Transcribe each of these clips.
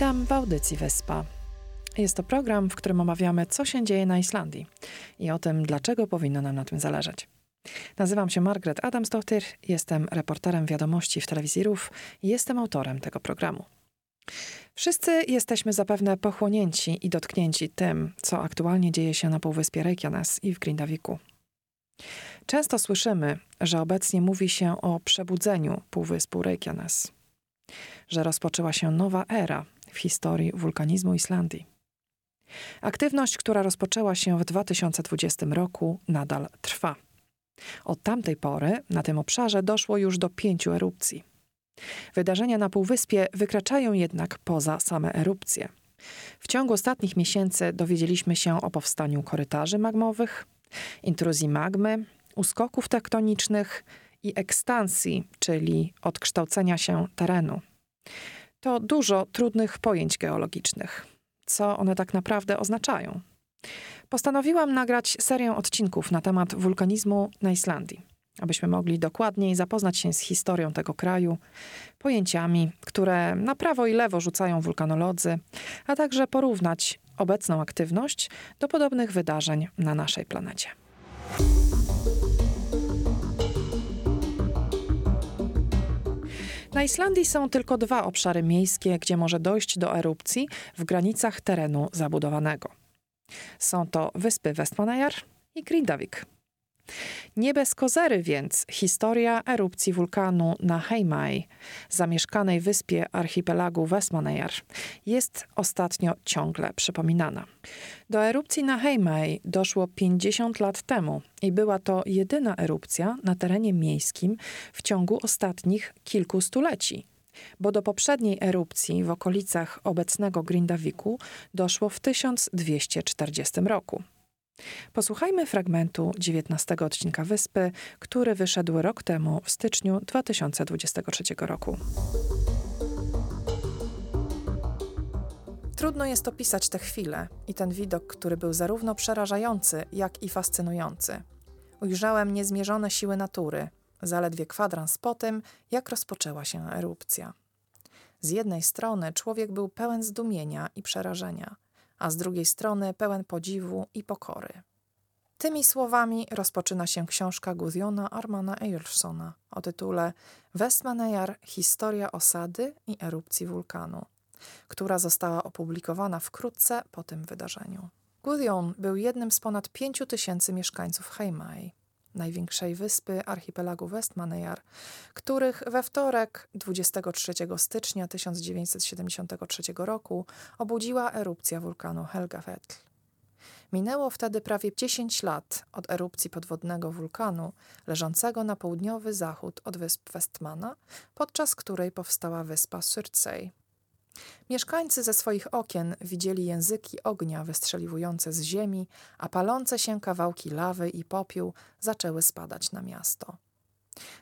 Witam w audycji Wyspa. Jest to program, w którym omawiamy, co się dzieje na Islandii i o tym, dlaczego powinno nam na tym zależeć. Nazywam się Margaret Adamsdottir, jestem reporterem wiadomości w telewizji RUF i jestem autorem tego programu. Wszyscy jesteśmy zapewne pochłonięci i dotknięci tym, co aktualnie dzieje się na Półwyspie Reykjanes i w Grindaviku. Często słyszymy, że obecnie mówi się o przebudzeniu Półwyspu Reykjanes, że rozpoczęła się nowa era w historii wulkanizmu Islandii. Aktywność, która rozpoczęła się w 2020 roku, nadal trwa. Od tamtej pory na tym obszarze doszło już do pięciu erupcji. Wydarzenia na Półwyspie wykraczają jednak poza same erupcje. W ciągu ostatnich miesięcy dowiedzieliśmy się o powstaniu korytarzy magmowych, intruzji magmy, uskoków tektonicznych i ekstansji, czyli odkształcenia się terenu. To dużo trudnych pojęć geologicznych. Co one tak naprawdę oznaczają? Postanowiłam nagrać serię odcinków na temat wulkanizmu na Islandii, abyśmy mogli dokładniej zapoznać się z historią tego kraju, pojęciami, które na prawo i lewo rzucają wulkanolodzy, a także porównać obecną aktywność do podobnych wydarzeń na naszej planecie. Na Islandii są tylko dwa obszary miejskie, gdzie może dojść do erupcji w granicach terenu zabudowanego. Są to wyspy Westmannaeyjar i Grindavik. Nie bez kozery więc historia erupcji wulkanu na Heimai, zamieszkanej wyspie archipelagu Westmannaeyjar, jest ostatnio ciągle przypominana. Do erupcji na Heimai doszło 50 lat temu i była to jedyna erupcja na terenie miejskim w ciągu ostatnich kilku stuleci bo do poprzedniej erupcji w okolicach obecnego Grindaviku doszło w 1240 roku. Posłuchajmy fragmentu 19 odcinka Wyspy, który wyszedł rok temu w styczniu 2023 roku. Trudno jest opisać tę chwilę i ten widok, który był zarówno przerażający, jak i fascynujący. Ujrzałem niezmierzone siły natury, zaledwie kwadrans po tym, jak rozpoczęła się erupcja. Z jednej strony człowiek był pełen zdumienia i przerażenia, a z drugiej strony pełen podziwu i pokory. Tymi słowami rozpoczyna się książka Gudiona Armana Eyersona o tytule Westmannaeyjar – Historia osady i erupcji wulkanu, która została opublikowana wkrótce po tym wydarzeniu. Gudion był jednym z ponad pięciu tysięcy mieszkańców Heimai, największej wyspy archipelagu Westmannaeyjar, których we wtorek 23 stycznia 1973 roku obudziła erupcja wulkanu Helgafell. Minęło wtedy prawie 10 lat od erupcji podwodnego wulkanu leżącego na południowy zachód od wysp Westmana, podczas której powstała wyspa Surtsey. Mieszkańcy ze swoich okien widzieli języki ognia wystrzeliwujące z ziemi, a palące się kawałki lawy i popiół zaczęły spadać na miasto.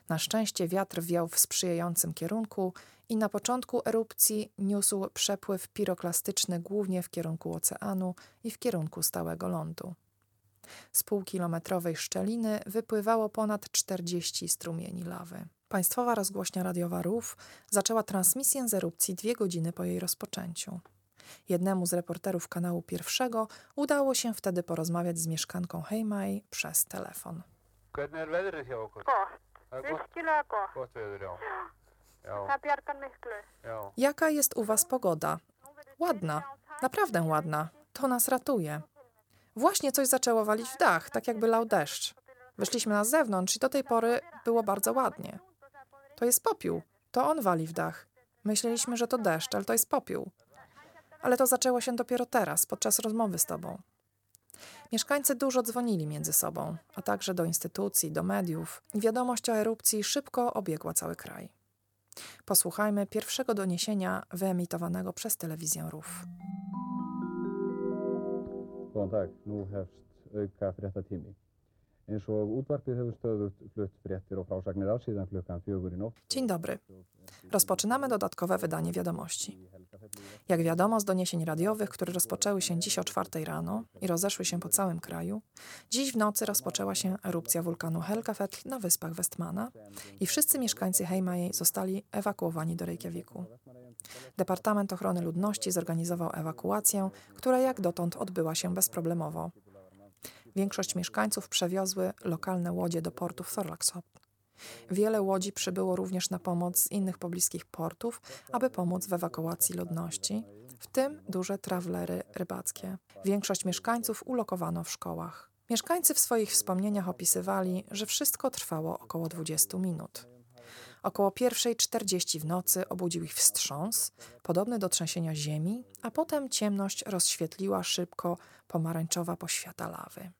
Na szczęście wiatr wiał w sprzyjającym kierunku i na początku erupcji niósł przepływ piroklastyczny głównie w kierunku oceanu i w kierunku stałego lądu. Z półkilometrowej szczeliny wypływało ponad 40 strumieni lawy. Państwowa rozgłośnia radiowa RUF zaczęła transmisję z erupcji dwie godziny po jej rozpoczęciu. Jednemu z reporterów kanału pierwszego udało się wtedy porozmawiać z mieszkanką Heimai przez telefon. Jaka jest u was pogoda? Ładna, naprawdę ładna. To nas ratuje. Właśnie coś zaczęło walić w dach, tak jakby lał deszcz. Wyszliśmy na zewnątrz i do tej pory było bardzo ładnie. To jest popiół. To on wali w dach. Myśleliśmy, że to deszcz, ale to jest popiół. Ale to zaczęło się dopiero teraz, podczas rozmowy z tobą. Mieszkańcy dużo dzwonili między sobą, a także do instytucji, do mediów. Wiadomość o erupcji szybko obiegła cały kraj. Posłuchajmy pierwszego doniesienia wyemitowanego przez telewizję RUF. Hefst auka fréttatími. Eins og útvarpið hefur stöðugt flutt fréttir og frásagnir af síðan klukkan fjögur í nótt. Dzień dobry. Rozpoczynamy dodatkowe wydanie wiadomości. Jak wiadomo z doniesień radiowych, które rozpoczęły się dziś o czwartej rano i rozeszły się po całym kraju, dziś w nocy rozpoczęła się erupcja wulkanu Helgafell na wyspach Westmana i wszyscy mieszkańcy Heimaey zostali ewakuowani do Reykjaviku. Departament Ochrony Ludności zorganizował ewakuację, która jak dotąd odbyła się bezproblemowo. Większość mieszkańców przewiozły lokalne łodzie do portu w. Wiele łodzi przybyło również na pomoc z innych pobliskich portów, aby pomóc w ewakuacji ludności, w tym duże trawlery rybackie. Większość mieszkańców ulokowano w szkołach. Mieszkańcy w swoich wspomnieniach opisywali, że wszystko trwało około 20 minut. Około 1.40 w nocy obudził ich wstrząs, podobny do trzęsienia ziemi, a potem ciemność rozświetliła szybko pomarańczowa poświata lawy.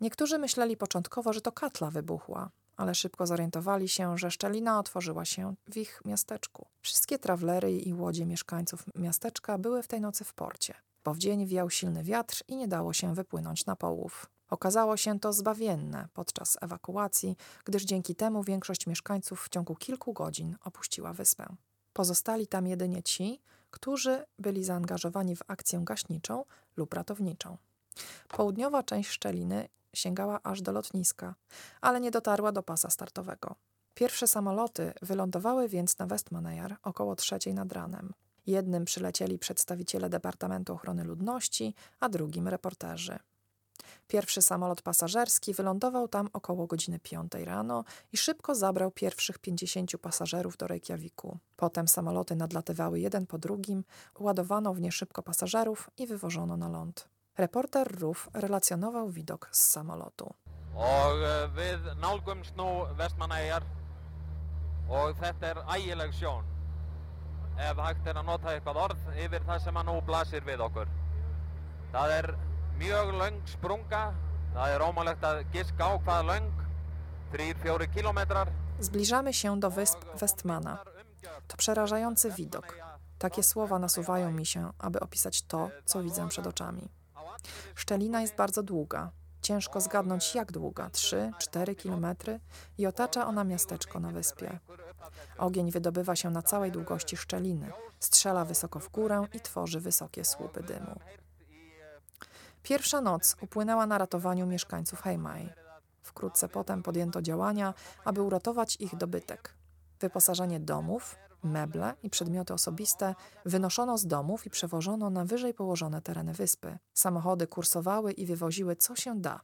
Niektórzy myśleli początkowo, że to katla wybuchła, ale szybko zorientowali się, że szczelina otworzyła się w ich miasteczku. Wszystkie trawlery i łodzie mieszkańców miasteczka były w tej nocy w porcie, bo w dzień wiał silny wiatr i nie dało się wypłynąć na połów. Okazało się to zbawienne podczas ewakuacji, gdyż dzięki temu większość mieszkańców w ciągu kilku godzin opuściła wyspę. Pozostali tam jedynie ci, którzy byli zaangażowani w akcję gaśniczą lub ratowniczą. Południowa część szczeliny sięgała aż do lotniska, ale nie dotarła do pasa startowego. Pierwsze samoloty wylądowały więc na Westmanejar około trzeciej nad ranem. Jednym przylecieli przedstawiciele Departamentu Ochrony Ludności, a drugim reporterzy. Pierwszy samolot pasażerski wylądował tam około godziny 5 rano i szybko zabrał pierwszych 50 pasażerów do Reykjaviku. Potem samoloty nadlatywały jeden po drugim, ładowano w nie szybko pasażerów i wywożono na ląd. Reporter RUF relacjonował widok z samolotu. Og eh, við nálgumst nú Vestmannaeyjar og þetta er ægileg sjón ef hægt er að nota eitthvað orð yfir það sem að nú blasir við okkur. Það er mjög löng sprunga, það er ómálegt að giska á hvað löng, 3-4 kilometrar. Zbliżamy się do wysp Westmana. To przerażający widok. Takie słowa nasuwają mi się, aby opisać to, co widzę przed oczami. Szczelina jest bardzo długa. Ciężko zgadnąć jak długa 3-4 kilometry i otacza ona miasteczko na wyspie. Ogień wydobywa się na całej długości szczeliny, strzela wysoko w górę i tworzy wysokie słupy dymu. Pierwsza noc upłynęła na ratowaniu mieszkańców Heimai. Wkrótce potem podjęto działania, aby uratować ich dobytek. Wyposażenie domów, meble i przedmioty osobiste wynoszono z domów i przewożono na wyżej położone tereny wyspy. Samochody kursowały i wywoziły co się da.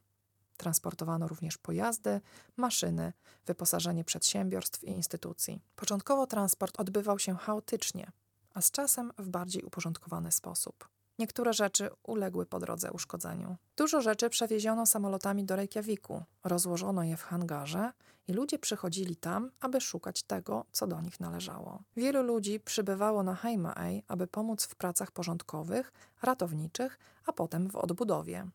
Transportowano również pojazdy, maszyny, wyposażenie przedsiębiorstw i instytucji. Początkowo transport odbywał się chaotycznie, a z czasem w bardziej uporządkowany sposób. Niektóre rzeczy uległy po drodze uszkodzeniu. Dużo rzeczy przewieziono samolotami do Reykjaviku, rozłożono je w hangarze i ludzie przychodzili tam, aby szukać tego, co do nich należało. Wielu ludzi przybywało na Heimaey, aby pomóc w pracach porządkowych, ratowniczych, a potem w odbudowie.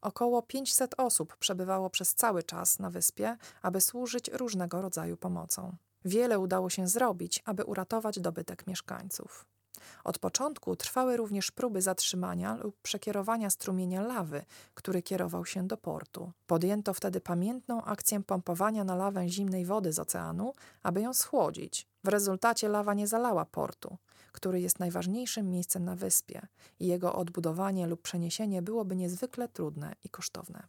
Około 500 osób przebywało przez cały czas na wyspie, aby służyć różnego rodzaju pomocą. Wiele udało się zrobić, aby uratować dobytek mieszkańców. Od początku trwały również próby zatrzymania lub przekierowania strumienia lawy, który kierował się do portu. Podjęto wtedy pamiętną akcję pompowania na lawę zimnej wody z oceanu, aby ją schłodzić. W rezultacie lawa nie zalała portu, który jest najważniejszym miejscem na wyspie, i jego odbudowanie lub przeniesienie byłoby niezwykle trudne i kosztowne.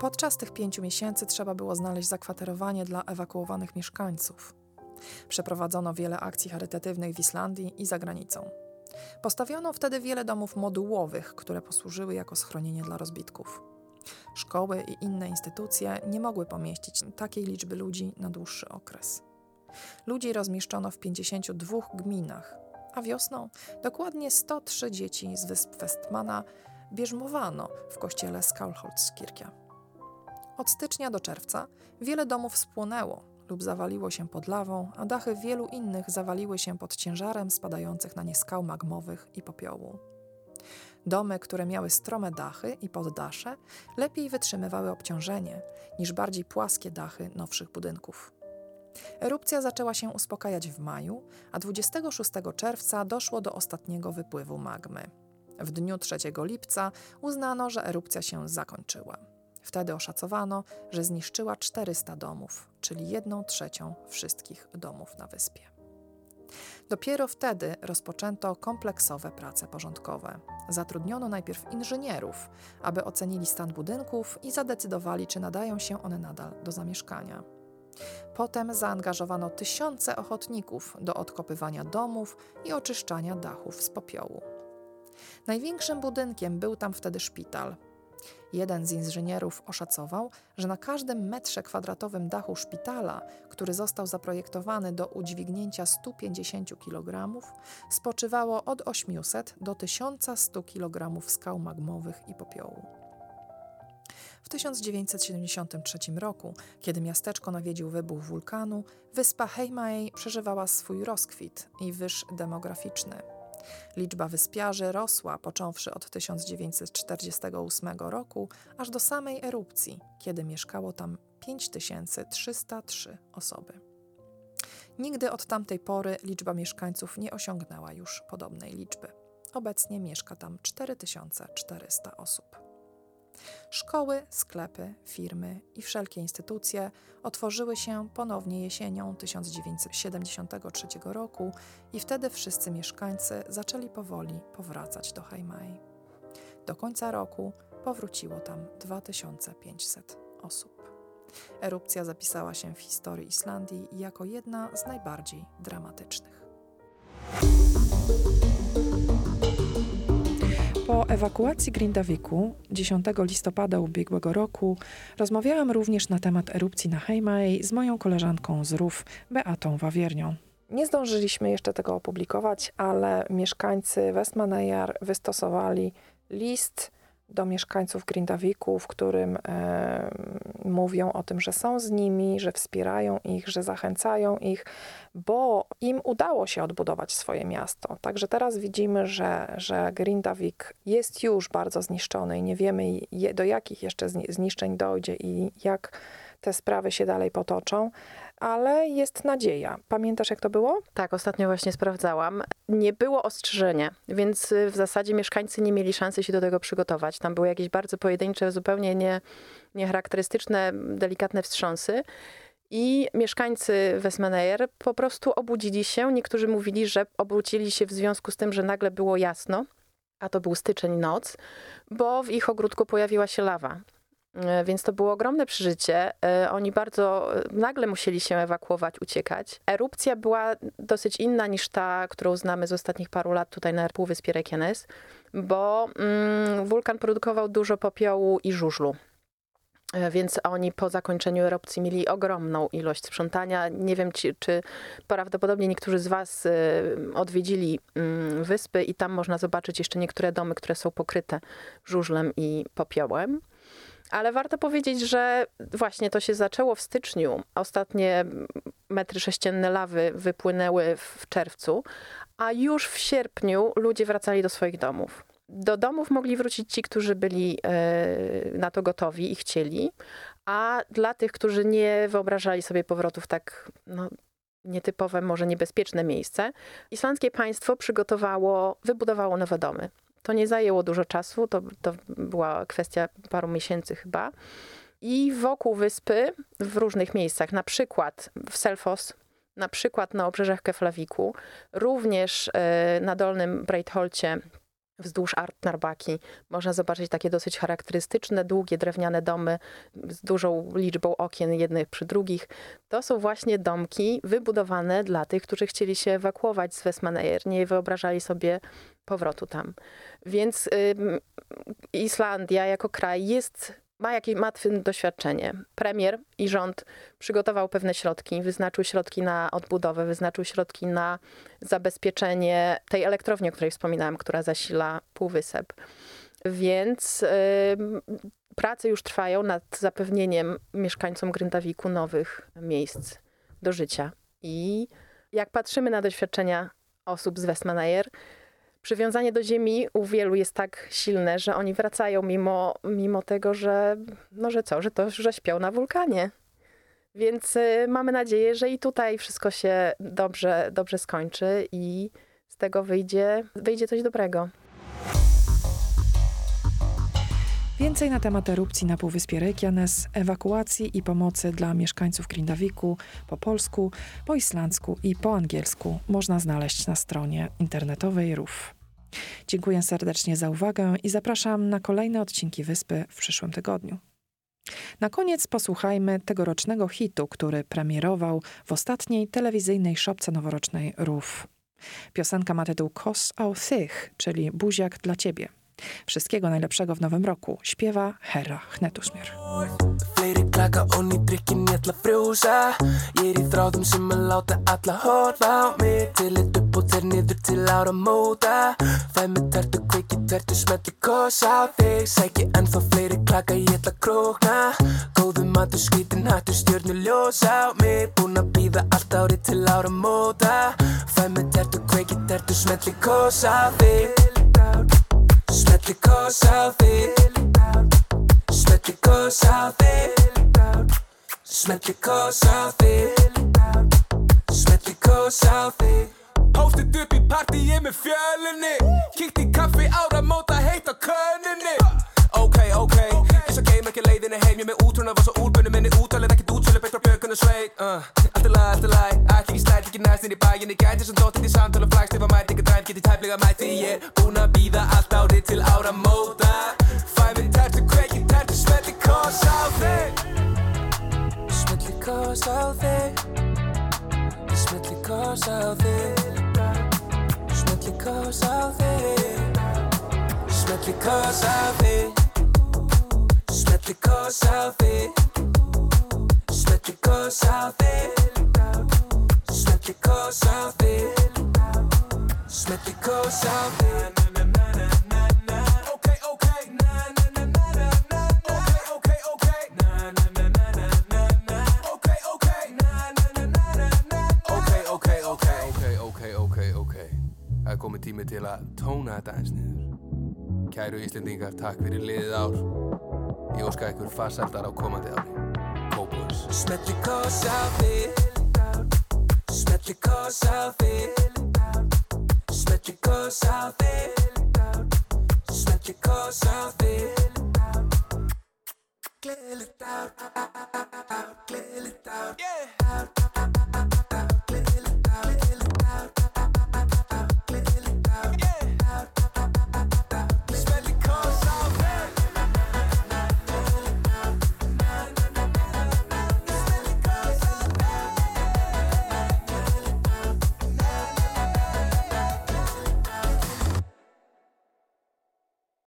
Podczas tych pięciu miesięcy trzeba było znaleźć zakwaterowanie dla ewakuowanych mieszkańców. Przeprowadzono wiele akcji charytatywnych w Islandii i za granicą. Postawiono wtedy wiele domów modułowych, które posłużyły jako schronienie dla rozbitków. Szkoły i inne instytucje nie mogły pomieścić takiej liczby ludzi na dłuższy okres. Ludzi rozmieszczono w 52 gminach, a wiosną dokładnie 103 dzieci z wysp Westmana bierzmowano w kościele Skalholtskirkia. Od stycznia do czerwca wiele domów spłonęło lub zawaliło się pod lawą, a dachy wielu innych zawaliły się pod ciężarem spadających na nie skał magmowych i popiołu. Domy, które miały strome dachy i poddasze, lepiej wytrzymywały obciążenie niż bardziej płaskie dachy nowszych budynków. Erupcja zaczęła się uspokajać w maju, a 26 czerwca doszło do ostatniego wypływu magmy. W dniu 3 lipca uznano, że erupcja się zakończyła. Wtedy oszacowano, że zniszczyła 400 domów, czyli 1 trzecią wszystkich domów na wyspie. Dopiero wtedy rozpoczęto kompleksowe prace porządkowe. Zatrudniono najpierw inżynierów, aby ocenili stan budynków i zadecydowali, czy nadają się one nadal do zamieszkania. Potem zaangażowano tysiące ochotników do odkopywania domów i oczyszczania dachów z popiołu. Największym budynkiem był tam wtedy szpital. Jeden z inżynierów oszacował, że na każdym metrze kwadratowym dachu szpitala, który został zaprojektowany do udźwignięcia 150 kg, spoczywało od 800 do 1100 kg skał magmowych i popiołu. W 1973 roku, kiedy miasteczko nawiedził wybuch wulkanu, wyspa Heimaey przeżywała swój rozkwit i wyż demograficzny. Liczba wyspiarzy rosła począwszy od 1948 roku aż do samej erupcji, kiedy mieszkało tam 5303 osoby. Nigdy od tamtej pory liczba mieszkańców nie osiągnęła już podobnej liczby. Obecnie mieszka tam 4400 osób. Szkoły, sklepy, firmy i wszelkie instytucje otworzyły się ponownie jesienią 1973 roku i wtedy wszyscy mieszkańcy zaczęli powoli powracać do Haimai. Do końca roku powróciło tam 2500 osób. Erupcja zapisała się w historii Islandii jako jedna z najbardziej dramatycznych. Po ewakuacji Grindaviku 10 listopada ubiegłego roku rozmawiałam również na temat erupcji na Heimaey z moją koleżanką z RUF, Beatą Wawiernią. Nie zdążyliśmy jeszcze tego opublikować, ale mieszkańcy Westmanejar wystosowali list do mieszkańców Grindaviku, w którym e, mówią o tym, że są z nimi, że wspierają ich, że zachęcają ich, bo im udało się odbudować swoje miasto. Także teraz widzimy, że, że Grindavik jest już bardzo zniszczony i nie wiemy do jakich jeszcze zniszczeń dojdzie i jak te sprawy się dalej potoczą ale jest nadzieja. Pamiętasz, jak to było? Tak, ostatnio właśnie sprawdzałam. Nie było ostrzeżenia, więc y, w zasadzie mieszkańcy nie mieli szansy się do tego przygotować. Tam były jakieś bardzo pojedyncze, zupełnie nie, niecharakterystyczne, delikatne wstrząsy. I mieszkańcy Westmaneyer po prostu obudzili się. Niektórzy mówili, że obudzili się w związku z tym, że nagle było jasno, a to był styczeń, noc, bo w ich ogródku pojawiła się lawa. E, więc to było ogromne przeżycie. E, oni bardzo e, nagle musieli się ewakuować, uciekać. Erupcja była dosyć inna niż ta, którą znamy z ostatnich paru lat tutaj na Półwyspie Reykjanes, bo mm, wulkan produkował dużo popiołu i żużlu. Więc oni po zakończeniu erupcji mieli ogromną ilość sprzątania. Nie wiem, czy, czy prawdopodobnie niektórzy z Was odwiedzili mm, wyspy i tam można zobaczyć jeszcze niektóre domy, które są pokryte żużlem i popiołem. Ale warto powiedzieć, że właśnie to się zaczęło w styczniu. Ostatnie metry sześcienne lawy wypłynęły w czerwcu, a już w sierpniu ludzie wracali do swoich domów. Do domów mogli wrócić ci, którzy byli e, na to gotowi i chcieli, a dla tych, którzy nie wyobrażali sobie powrotu w tak no, nietypowe, może niebezpieczne miejsce, islandzkie państwo przygotowało, wybudowało nowe domy. To nie zajęło dużo czasu, to, to była kwestia paru miesięcy chyba. I wokół wyspy, w różnych miejscach, na przykład w Selfos, na przykład na obrzeżach Keflawiku, również e, na Dolnym Breitholcie wzdłuż Artnarbaki można zobaczyć takie dosyć charakterystyczne, długie drewniane domy z dużą liczbą okien jednych przy drugich. To są właśnie domki wybudowane dla tych, którzy chcieli się ewakuować z Westmaneyer, nie wyobrażali sobie powrotu tam. Więc y, Islandia jako kraj jest ma jakieś ma doświadczenie. Premier i rząd przygotował pewne środki, wyznaczył środki na odbudowę, wyznaczył środki na zabezpieczenie tej elektrowni, o której wspominałam, która zasila Półwysep. Więc y, prace już trwają nad zapewnieniem mieszkańcom Gryndawiku nowych miejsc do życia. I jak patrzymy na doświadczenia osób z Westmaneyer, przywiązanie do ziemi u wielu jest tak silne, że oni wracają mimo, mimo tego, że no że co, że to, że śpią na wulkanie. Więc y, mamy nadzieję, że i tutaj wszystko się dobrze, dobrze skończy i z tego wyjdzie, wyjdzie coś dobrego. Więcej na temat erupcji na Półwyspie Reykjanes, ewakuacji i pomocy dla mieszkańców Grindawiku po polsku, po islandzku i po angielsku można znaleźć na stronie internetowej RUF. Dziękuję serdecznie za uwagę i zapraszam na kolejne odcinki Wyspy w przyszłym tygodniu. Na koniec posłuchajmy tegorocznego hitu, który premierował w ostatniej telewizyjnej szopce noworocznej RUF. Piosenka ma tytuł Kos au Thych, czyli Buziak dla ciebie. Wszystkiego najlepszego w nowym roku. Śpiewa Hera Hnetusmjör. Fleiri klaka og ný drikkin ég ætla að frjósa Ég er í þráðum sem að láta alla horfa á mig Til eitt upp og þeir niður til ára móta Fæ mig tertu, kveiki tertu, smelli kos á þig Sæki ennþá fleiri klaka, ég ætla að krókna Góðu matur, skrítin hattur, stjörnu ljós á mig Búin að býða allt árið til ára móta Fæ mig tertu, kveiki tertu, smelli kos á þig because of it Smet because of it Smet because of it Smet because of it Póstið upp í partíið með fjölinni Kíkt í kaffi ára móta heitt á könninni Ok, ok, þess að geim ekki leiðinni heim. Ég með útrunna var svo úrbunni minni útalinn ekkert útsölu beitt frá bjökunni sveit uh, Alltaf læg, alltaf læg, ætti ekki slætt, ekki næst inn í bæginni Gæti sem dóttið í samtala flagstífa mæti ekki dræm, geti tæplega mæti Ég búin að býða allt árið til ára móta. Fæminn tertu, kveiki tertu, smelli kos á þig. Smelli kos á þig. Smelli kos á þig. Smelli kos á þig. Smelli kos á þig. Smelli kos á þig. Smelli kos á þig. Smelli kos á þig Smelli kos á þig Okay, okay Na na na na na na Okay, okay, okay Na na na na na na na Okay, okay Na na na na na na Okay, okay, okay Ok, ok, ok, ok. Það er komið tími til að tóna þetta eins niður. Kæru Íslendingar, takk fyrir liðið ár. Ég óska ykkur farsældar á komandi ári. Kópus. Smelli kos á þig Smelli kos á þig Smelli kos á þig Smelli kos á þig Gleðilegt ár Gleðilegt ár